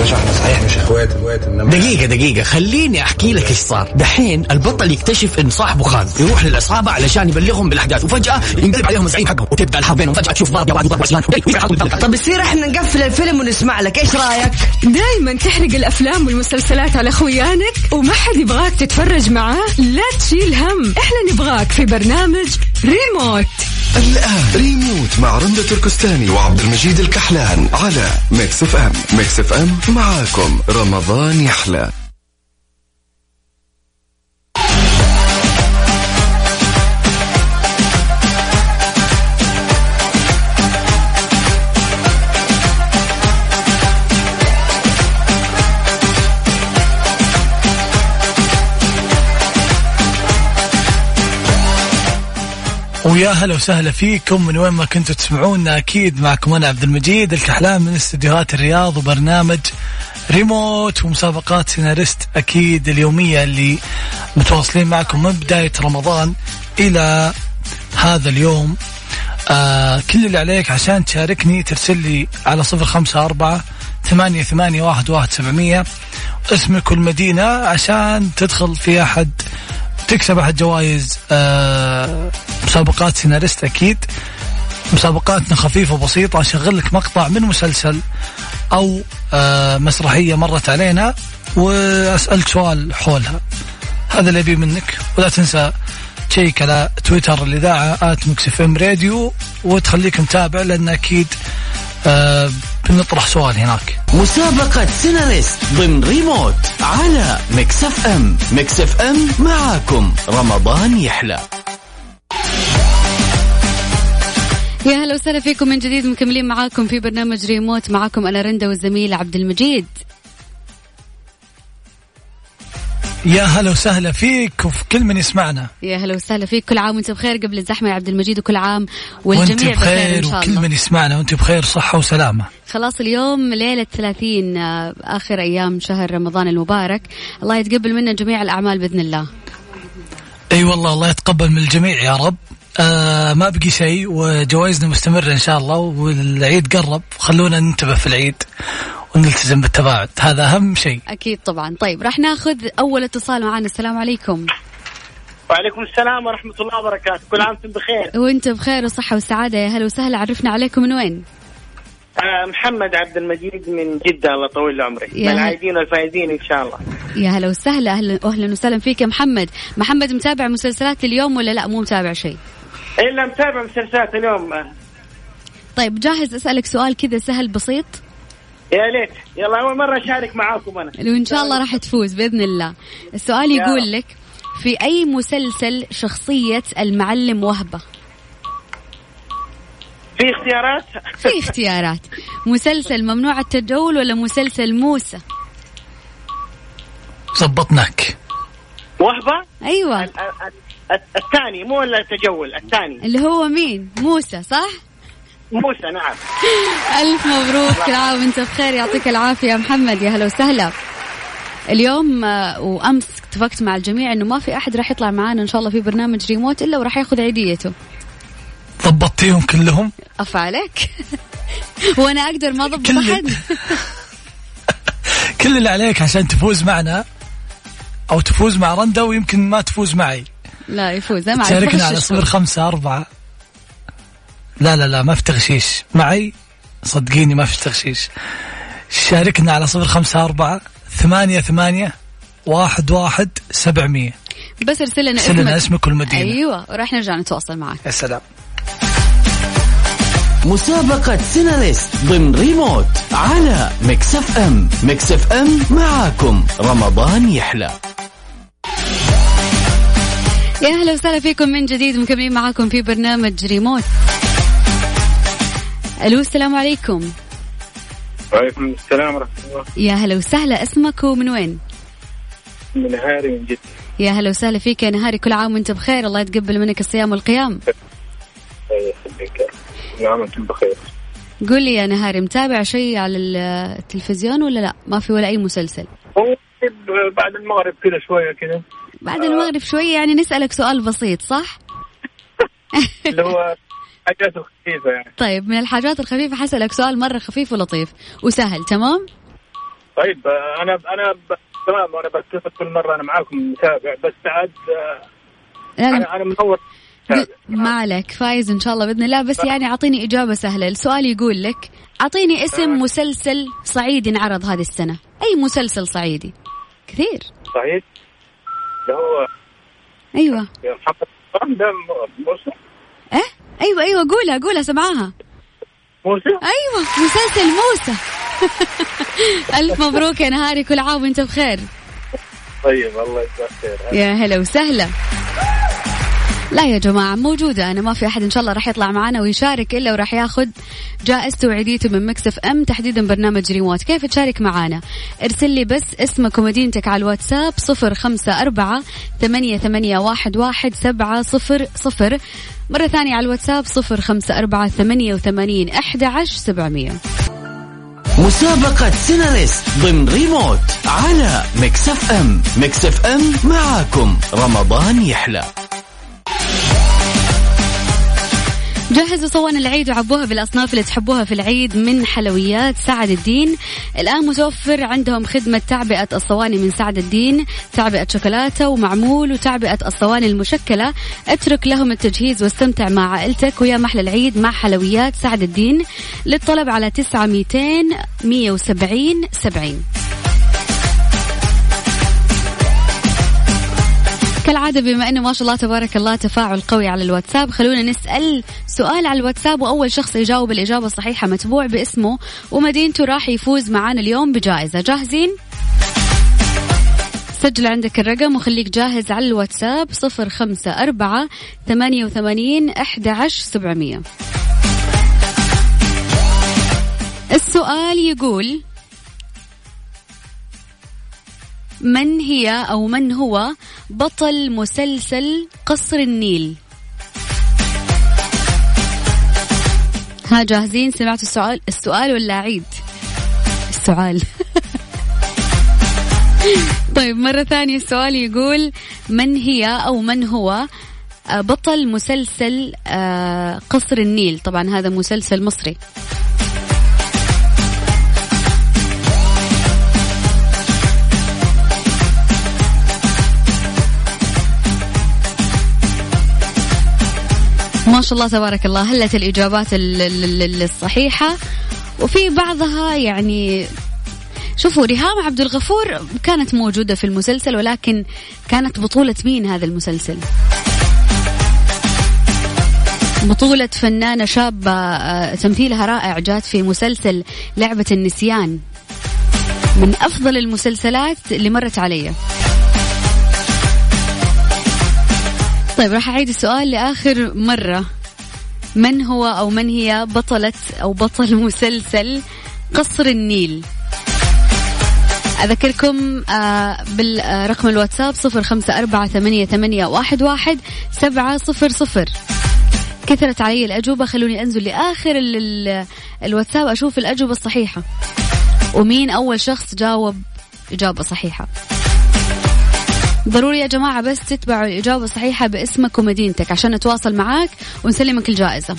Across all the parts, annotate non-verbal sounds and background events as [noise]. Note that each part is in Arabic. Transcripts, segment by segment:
باشا إحنا صحيح مش إخوات إخوات انما دقيقة دقيقة. خليني أحكي لك إيش صار، دحين البطل يكتشف إن صاحبه خان، يروح للعصابة علشان يبلغهم بالأحداث، وفجأة ينقلب عليهم الزعيم حقهم، وتبدأ الحرب بينهم، فجأة تشوف واد وضرب عصيان، طب يصير إحنا نقفل الفيلم ونسمع لك. إيش رأيك؟ دايما تحرق الأفلام والمسلسلات على خويانك وما حد يبغاك تتفرج معاه. لا تشيل هم. إحنا نبغاك في برنامج ريموت. الآن ريموت مع رندة تركستاني وعبد المجيد الكحلان على Mix FM. Mix FM معاكم. رمضان يحلى. ويا هلا وسهلا فيكم من وين ما كنتوا تسمعونا. أكيد معكم أنا عبد المجيد الكحلان من استديوهات الرياض وبرنامج ريموت ومسابقات سيناريست أكيد اليومية اللي متواصلين معكم من بداية رمضان إلى هذا اليوم. آه كل اللي عليك عشان تشاركني ترسل لي على صفر خمسة أربعة ثمانية ثمانية واحد واحد سبعمية. اسمك والمدينة عشان تدخل في أحد تكسب أحد جوائز آه مسابقات سيناريست أكيد. مسابقاتنا خفيفة وبسيطة. أشغل لك مقطع من مسلسل أو آه مسرحية مرت علينا وأسألك سؤال حولها. هذا اللي أبيه منك. ولا تنسى تشيك على تويتر الإذاعة at Mix FM Radio وتخليك متابع لأن أكيد آه بنطرح سؤال هناك. مسابقة سيناريست ضمن ريموت على Mix FM. Mix FM معاكم. رمضان يحلى. يا هلا وسهلا فيكم من جديد. مكملين معاكم في برنامج ريموت. معاكم أنا رندا والزميل عبد المجيد. يا هلا وسهلا فيك وفي كل من يسمعنا. يا هلا وسهلا فيك. كل عام وانت بخير. قبل الزحمة يا عبد المجيد وكل عام وانت والجميع بخير إن بخير شاء وكل الله. من يسمعنا. وانت بخير صحة وسلامة. خلاص اليوم ليلة 30 آه، آخر أيام شهر رمضان المبارك. الله يتقبل منا جميع الأعمال بإذن الله. أي والله الله يتقبل من الجميع يا رب. آه ما بقي شيء وجوائزنا مستمرة إن شاء الله والعيد قرب. خلونا ننتبه في العيد. ونلتزم بالتباعد. هذا أهم شيء. أكيد طبعا. طيب راح ناخذ أول اتصال معنا. السلام عليكم. وعليكم السلام ورحمة الله وبركاته. كل عام وأنتم بخير؟ وأنت بخير وصحة وسعادة. يا هلا وسهلا. عرفنا عليكم من وين؟ آه محمد عبد المجيد من جدة. الله يطول له عمرك. من العايدين والفايزين إن شاء الله. يا هلا وسهلا. أهلا أهلا وسهلا فيك يا محمد. محمد متابع مسلسلات اليوم ولا لا؟ مو متابع شيء. إلا متابع مسلسلات اليوم. طيب جاهز أسألك سؤال كذا سهل بسيط؟ يا ليت. يلا أول مرة أشارك معاكم أنا. وإن شاء الله راح تفوز بإذن الله. السؤال يقول. لك في أي مسلسل شخصية المعلم وهبة؟ في اختيارات؟ في اختيارات. مسلسل ممنوع التجول ولا مسلسل موسى؟ زبطناك وهبة؟ أيوة. ال- ال- ال- الثاني مو ولا التجول الثاني. اللي هو مين؟ موسى صح؟ موسى نعم. ألف مبروك. كل عام وأنت بخير. يعطيك العافية يا محمد. يا هلا وسهلا. اليوم آه، وأمس اتفقت مع الجميع إنه ما في أحد راح يطلع معانا إن شاء الله في برنامج ريموت إلا وراح ياخذ عيديته. ضبطتيهم كلهم؟ أف عليك. [laughs] وأنا أقدر ما أضبط كل- أحد. [laughs] كل اللي عليك عشان تفوز معنا أو تفوز مع رندا ويمكن ما تفوز معي. لا يفوز. ما تشاركنا على صفر خمسة أربعة لا لا لا ما في تغشيش. معي؟ صدقيني ما في تغشيش. شاركنا على صفر خمسة أربعة ثمانية ثمانية واحد واحد سبعمية. بس ارسل لنا ارسل لنا اسمك. اسمك والمدينة أيوه وراح نرجع نتواصل معك. يا سلام. مسابقة سيناريست ضمن ريموت على Mix FM. Mix FM معاكم. رمضان يحلى. يا أهلا وسهلا فيكم من جديد. مكملين معاكم في برنامج ريموت. ألو السلام عليكم. وعليكم السلام ورحمة الله. يا هلا وسهلا اسمك ومن وين؟ من هاري من جدة. يا هلا وسهلا فيك يا نهاري كل عام وانت بخير الله يتقبل منك الصيام والقيام. الله يخليك. كل عام وأنتم بخير. قول لي يا نهاري متابع شيء على التلفزيون ولا لا؟ ما في ولا أي مسلسل؟ هو بعد المغرب كذا شوية كذا بعد المغرب شوية يعني نسألك سؤال بسيط صح؟ [laughs] اللي هو حاجات خفيفة يعني. طيب من الحاجات الخفيفة حسألك سؤال مرة خفيف ولطيف وسهل تمام؟ طيب أنا ب- تمام وأنا بتصل كل مرة أنا معاكم متابع بس عاد أنا أنا منور. ما عليك فايز إن شاء الله بإذن الله. بس يعني أعطيني إجابة سهلة. السؤال يقول لك أعطيني اسم مسلسل صعيدي انعرض هذه السنة. أي مسلسل صعيدي؟ كثير. صحيح اللي هو أيوه. محمد ده م- موسى إيه أيوه أيوه قولها قولها سمعاها. موسى؟ أيوه مسلسل موسى. [laughs] ألف مبروك يا نهاري كل عام وأنت بخير. طيب الله يجزاك خير. يا هلا وسهلا. لا يا جماعة موجودة. أنا ما في أحد إن شاء الله راح يطلع معنا ويشارك إلا وراح ياخذ جائزته وعيديته من مكسف أم تحديدا برنامج ريموت. كيف تشارك معنا ارسل لي بس اسمك ومدينتك على الواتساب صفر خمسة أربعة ثمانية, ثمانية واحد, واحد سبعة صفر صفر. مرة ثانية على الواتساب صفر خمسة أربعة ثمانية وثمانين أحد عشر سبعمية. مسابقة سيناريست ضمن ريموت على Mix FM Mix FM معاكم. رمضان يحلى. جهزوا صوان العيد وعبوها بالأصناف اللي تحبوها في العيد من حلويات سعد الدين. الآن متوفر عندهم خدمة تعبئة الصواني من سعد الدين تعبئة شوكولاتة ومعمول وتعبئة الصواني المشكلة. اترك لهم التجهيز واستمتع مع عائلتك ويا محلى العيد مع حلويات سعد الدين. للطلب على 900 170 70 كالعادة بما إنه ما شاء الله تبارك الله تفاعل قوي على الواتساب خلونا نسأل سؤال على الواتساب وأول شخص يجاوب الإجابة الصحيحة متبوع باسمه ومدينته راح يفوز معانا اليوم بجائزة جاهزين؟ سجل عندك الرقم وخليك جاهز على الواتساب صفر خمسة أربعة ثمانية وثمانين أحد عشر سبعمية السؤال يقول من هي أو من هو بطل مسلسل قصر النيل؟ ها جاهزين؟ سمعتوا السؤال؟ السؤال ولا أعيد السؤال. [laughs] طيب مرة ثانية السؤال يقول من هي أو من هو آه، بطل مسلسل آه، قصر النيل؟ طبعا هذا مسلسل مصري. ما شاء الله تبارك الله هلت الإجابات ال- ال- ال- الصحيحة. وفي بعضها يعني شوفوا ريهام عبد الغفور كانت موجودة في المسلسل ولكن كانت بطولة مين هذا المسلسل؟ بطولة فنانة شابة آه، تمثيلها رائع جات في مسلسل لعبة النسيان. من أفضل المسلسلات اللي مرت علي. طيب راح أعيد السؤال لآخر مرة. من هو أو من هي بطلة أو بطل مسلسل قصر النيل؟ أذكركم آه، بالرقم الواتساب صفر خمسة أربعة ثمانية, ثمانية واحد, واحد سبعة صفر صفر. كثرت علي الأجوبة خلوني أنزل لآخر ال- ال- الواتساب أشوف الأجوبة الصحيحة. ومين أول شخص جاوب إجابة صحيحة؟ ضروري يا جماعة بس تتبعوا الإجابة الصحيحة باسمك ومدينتك عشان نتواصل معاك ونسلمك الجائزة.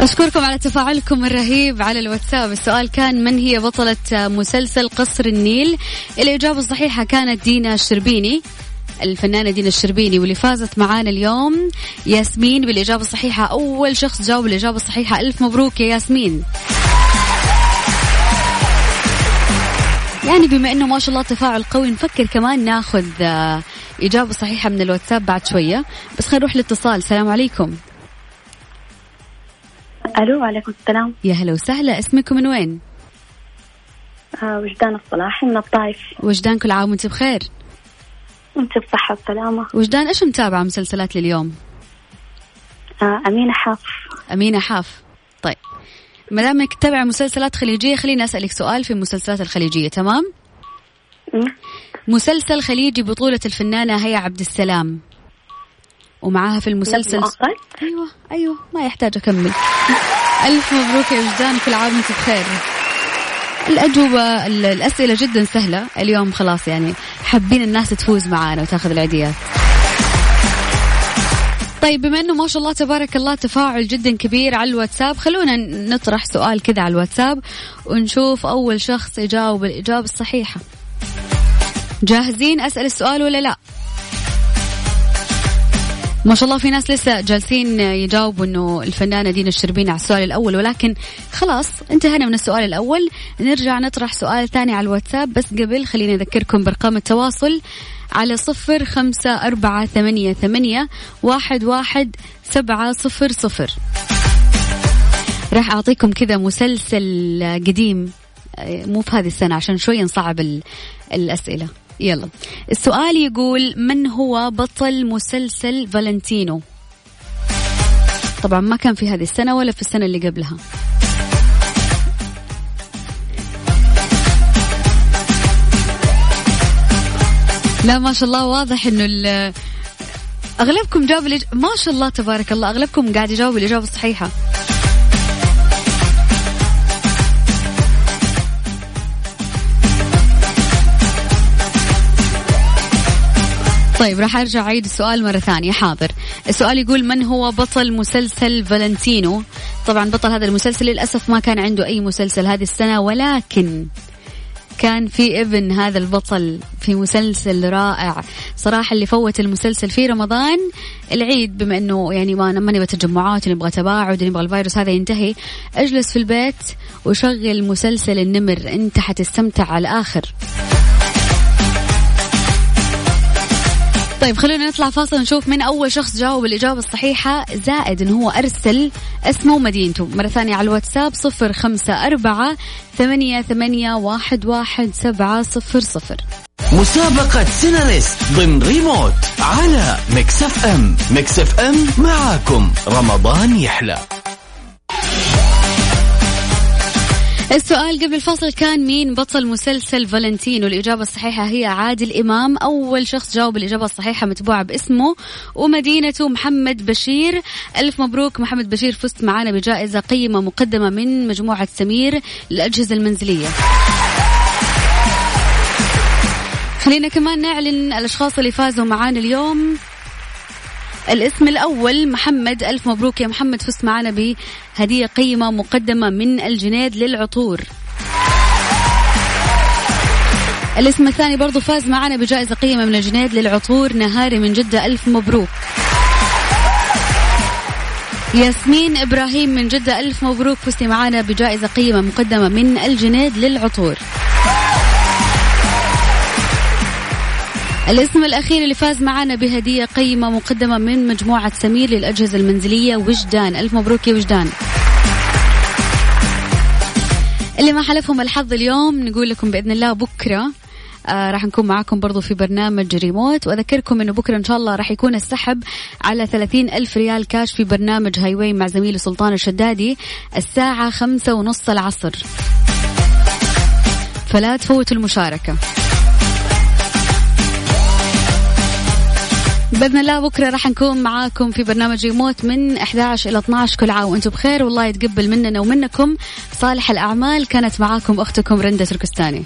أشكركم على تفاعلكم الرهيب على الواتساب. السؤال كان من هي بطلة مسلسل قصر النيل؟ الإجابة الصحيحة كانت دينا الشربيني الفنانة دينا الشربيني واللي فازت معانا اليوم ياسمين بالإجابة الصحيحة. أول شخص جاوب الإجابة الصحيحة. ألف مبروك يا ياسمين. يعني بما إنه ما شاء الله تفاعل قوي نفكر كمان ناخذ آه، إجابة صحيحة من الواتساب بعد شوية. بس خلينا نروح للاتصال. السلام عليكم. ألو وعليكم السلام. يا هلا وسهلا. اسمكم من وين؟ آه وجدان الصلاحي من الطايف وجدان كل عام وانت بخير. انت بصحة وسلامة وجدان إيش متابعة مسلسلات لليوم؟ آه أمينة حاف. أمينة حاف. طيب. ما دامك تتابع مسلسلات خليجية خليني أسألك سؤال في المسلسلات الخليجية تمام؟ مم. مسلسل خليجي بطولة الفنانة هيا عبد السلام. ومعاها في المسلسل مؤقت أيوه أيوه ما يحتاج أكمل. ألف مبروك يا وجدان كل عام وأنت بخير. الأجوبة ال- الأسئلة جدا سهلة. اليوم خلاص يعني حابين الناس تفوز معانا وتاخذ العيديات. طيب بما إنه ما شاء الله تبارك الله تفاعل جدا كبير على الواتساب خلونا نطرح سؤال كذا على الواتساب ونشوف أول شخص يجاوب الإجابة الصحيحة. جاهزين؟ أسأل السؤال ولا لا؟ ما شاء الله في ناس لسه جالسين يجاوبوا إنه الفنانة دينا الشربيني على السؤال الأول ولكن خلاص انتهينا من السؤال الأول. نرجع نطرح سؤال ثاني على الواتساب. بس قبل خليني أذكركم بأرقام التواصل على صفر خمسة أربعة ثمانية ثمانية واحد واحد سبعة صفر صفر. راح أعطيكم كذا مسلسل قديم مو في هذه السنة عشان شوي نصعب الأسئلة. يلا. السؤال يقول من هو بطل مسلسل فالنتينو؟ طبعا ما كان في هذه السنة ولا في السنة اللي قبلها. لا ما شاء الله واضح إنه أغلبكم جاوب الإج... ما شاء الله تبارك الله أغلبكم قاعد يجاوب الإجابة الصحيحة. طيب راح أرجع أعيد السؤال مرة ثانية. حاضر. السؤال يقول من هو بطل مسلسل فالنتينو؟ طبعا بطل هذا المسلسل للأسف ما كان عنده أي مسلسل هذه السنة ولكن كان في ابن هذا البطل في مسلسل رائع. صراحة اللي فوت المسلسل في رمضان العيد بما إنه يعني ما ماني بتجمعات نبغى تباعد نبغى الفيروس هذا ينتهي. اجلس في البيت وشغل مسلسل النمر. انت حتستمتع على الآخر. طيب خلونا نطلع فاصل نشوف من أول شخص جاوب الإجابة الصحيحة. زائد إنه هو أرسل اسمه ومدينته. مرة ثانية على الواتساب صفر خمسة أربعة ثمانية, ثمانية واحد, واحد سبعة صفر صفر. مسابقة سيناريست ضمن ريموت على Mix FM. Mix FM معاكم. رمضان يحلى. السؤال قبل الفاصل كان مين بطل مسلسل فالنتينو والإجابة الصحيحة هي عادل إمام. أول شخص جاوب الإجابة الصحيحة متبوعة باسمه ومدينته محمد بشير. ألف مبروك محمد بشير فزت معنا بجائزة قيمة مقدمة من مجموعة سمير للأجهزة المنزلية. خلينا كمان نعلن الأشخاص اللي فازوا معانا اليوم. الاسم الأول. محمد ألف مبروك يا محمد. فزت معنا بهدية قيمة مقدمة من الجنيد للعطور. الاسم الثاني برضو فاز معنا بجائزة قيمة من الجنيد للعطور. نهاري من جدة ألف مبروك. ياسمين إبراهيم من جدة ألف مبروك. فزتي معنا بجائزة قيمة مقدمة من الجنيد للعطور. الاسم الأخير اللي فاز معنا بهدية قيمة مقدمة من مجموعة سمير للأجهزة المنزلية وجدان. ألف مبروك يا وجدان. اللي ما حلفهم الحظ اليوم نقول لكم بإذن الله بكرة. آه راح نكون معاكم برضو في برنامج ريموت. وأذكركم أنه بكرة إن شاء الله راح يكون السحب على ثلاثين ألف ريال كاش في برنامج هاي مع زميلي سلطان الشدادي الساعة خمسة ونص العصر. فلا تفوتوا المشاركة. بإذن الله بكرة راح نكون معاكم في برنامج ريموت من 11 إلى 12 كل عام وأنتم بخير والله يتقبل مننا ومنكم صالح الأعمال. كانت معاكم أختكم رنده تركستاني.